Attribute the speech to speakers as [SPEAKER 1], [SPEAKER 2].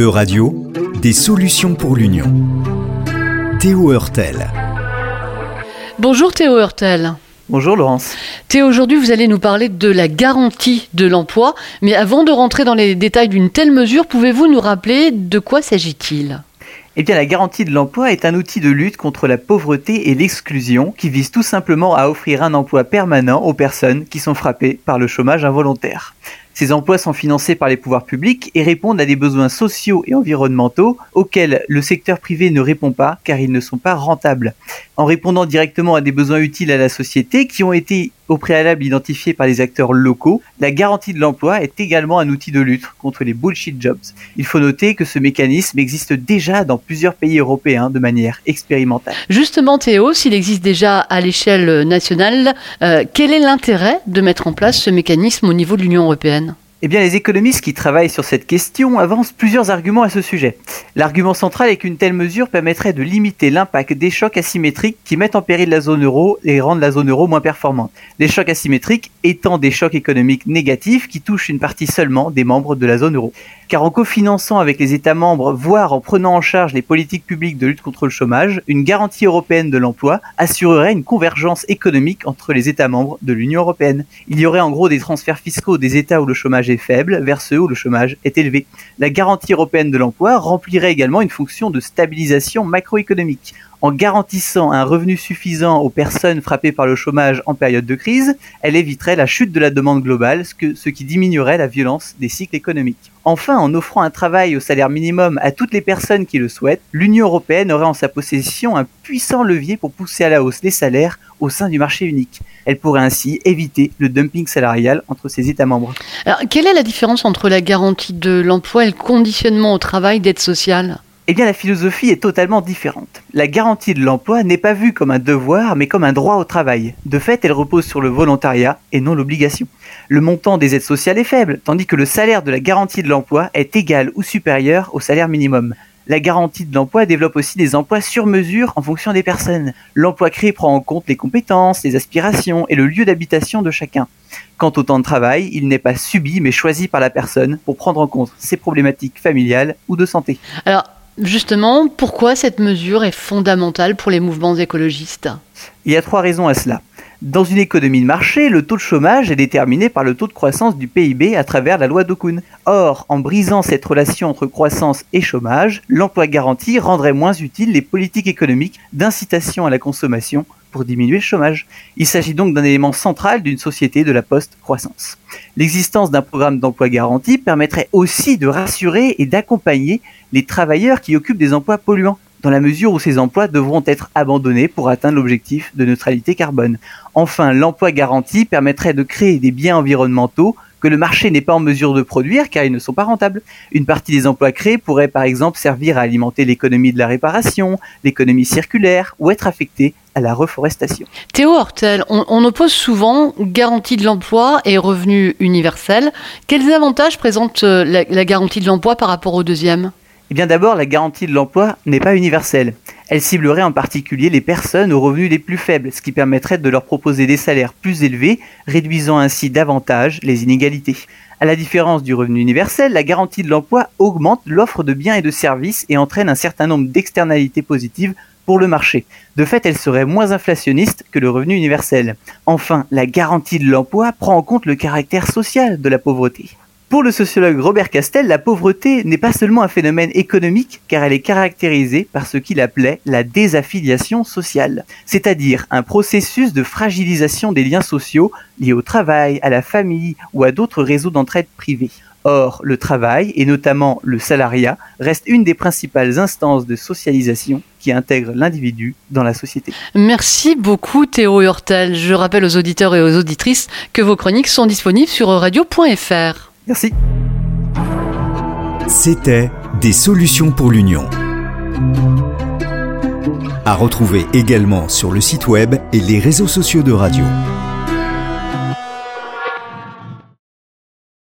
[SPEAKER 1] E-Radio, des solutions pour l'Union. Théo Hurtel.
[SPEAKER 2] Bonjour Théo Hurtel.
[SPEAKER 3] Bonjour Laurence.
[SPEAKER 2] Théo, aujourd'hui vous allez nous parler de la garantie de l'emploi, mais avant de rentrer dans les détails d'une telle mesure, pouvez-vous nous rappeler de quoi s'agit-il?
[SPEAKER 3] Eh bien, la garantie de l'emploi est un outil de lutte contre la pauvreté et l'exclusion qui vise tout simplement à offrir un emploi permanent aux personnes qui sont frappées par le chômage involontaire. Ces emplois sont financés par les pouvoirs publics et répondent à des besoins sociaux et environnementaux auxquels le secteur privé ne répond pas car ils ne sont pas rentables. En répondant directement à des besoins utiles à la société qui ont été au préalable identifiés par les acteurs locaux, la garantie de l'emploi est également un outil de lutte contre les bullshit jobs. Il faut noter que ce mécanisme existe déjà dans plusieurs pays européens de manière expérimentale.
[SPEAKER 2] Justement Théo, s'il existe déjà à l'échelle nationale, euh, quel est l'intérêt de mettre en place ce mécanisme au niveau de l'Union européenne?
[SPEAKER 3] Eh les économistes qui travaillent sur cette question avancent plusieurs arguments à ce sujet. L'argument central est qu'une telle mesure permettrait de limiter l'impact des chocs asymétriques qui mettent en péril la zone euro et rendent la zone euro moins performante. Les chocs asymétriques étant des chocs économiques négatifs qui touchent une partie seulement des membres de la zone euro car en cofinançant avec les États membres, voire en prenant en charge les politiques publiques de lutte contre le chômage, une garantie européenne de l'emploi assurerait une convergence économique entre les États membres de l'Union européenne. Il y aurait en gros des transferts fiscaux des États où le chômage faible vers ceux où le chômage est élevé. La garantie européenne de l'emploi remplirait également une fonction de stabilisation macroéconomique en garantissant un revenu suffisant aux personnes frappées par le chômage en période de crise, elle éviterait la chute de la demande globale, ce, qui diminuerait la violence des cycles économiques. Enfin, en offrant un travail au salaire minimum à toutes les personnes qui le souhaitent, l'Union européenne aurait en sa possession un puissant levier pour pousser à la hausse les salaires au sein du marché unique. Elle pourrait ainsi éviter le dumping salarial entre ses États membres.
[SPEAKER 2] Quelle est la différence entre la garantie de l'emploi et le conditionnement au travail d'aide sociale?
[SPEAKER 3] Eh bien la philosophie est totalement différente. La garantie de l'emploi n'est pas vue comme un devoir, mais comme un droit au travail. De fait, elle repose sur le volontariat et non l'obligation. Le montant des aides sociales est faible, tandis que le salaire de la garantie de l'emploi est égal ou supérieur au salaire minimum. La garantie de l'emploi développe aussi des emplois sur mesure en fonction des personnes. L'emploi créé prend en compte les compétences, les aspirations et le lieu d'habitation de chacun. Quant au temps de travail, il n'est pas subi mais choisi par la personne pour prendre en compte ses problématiques familiales ou de santé.
[SPEAKER 2] Justement, pourquoi cette mesure est fondamentale pour les mouvements écologistes
[SPEAKER 3] Il y a trois raisons à cela. Dans une économie de marché, le taux de chômage est déterminé par le taux de croissance du PIB à travers la loi d'Okun. Or, en brisant cette relation entre croissance et chômage, l'emploi garanti rendrait moins utiles les politiques économiques d'incitation à la consommation pour diminuer le chômage. Il s'agit donc d'un élément central d'une société de la post-croissance. L'existence d'un programme d'emploi garanti permettrait aussi de rassurer et d'accompagner les travailleurs qui occupent des emplois polluants dans la mesure où ces emplois devront être abandonnés pour atteindre l'objectif de neutralité carbone. Enfin, l'emploi garanti permettrait de créer des biens environnementaux que le marché n'est pas en mesure de produire car ils ne sont pas rentables. Une partie des emplois créés pourrait par exemple servir à alimenter l'économie de la réparation, l'économie circulaire ou être affectés à la reforestation.
[SPEAKER 2] Théo Hortel, on, oppose souvent garantie de l'emploi et revenu universel. Quels avantages présente euh, la garantie de l'emploi par rapport au deuxième?
[SPEAKER 3] Eh bien d'abord, la garantie de l'emploi n'est pas universelle. Elle ciblerait en particulier les personnes aux revenus les plus faibles, ce qui permettrait de leur proposer des salaires plus élevés, réduisant ainsi davantage les inégalités. À la différence du revenu universel, la garantie de l'emploi augmente l'offre de biens et de services et entraîne un certain nombre d'externalités positives le marché. De fait, elle serait moins inflationniste que le revenu universel. Enfin, la garantie de l'emploi prend en compte le caractère social de la pauvreté. Pour le sociologue Robert Castel, la pauvreté n'est pas seulement un phénomène économique, car elle est caractérisée par ce qu'il appelait la désaffiliation sociale, c'est-à-dire un processus de fragilisation des liens sociaux liés au travail, à la famille ou à d'autres réseaux d'entraide privés. Or, le travail, et notamment le salariat, reste une des principales instances de socialisation qui intègre l'individu dans la société.
[SPEAKER 2] Merci beaucoup Théo Hurtel. Je rappelle aux auditeurs et aux auditrices que vos chroniques sont disponibles sur radio.fr.
[SPEAKER 3] Merci.
[SPEAKER 1] C'était Des solutions pour l'Union. À retrouver également sur le site web et les réseaux sociaux de radio.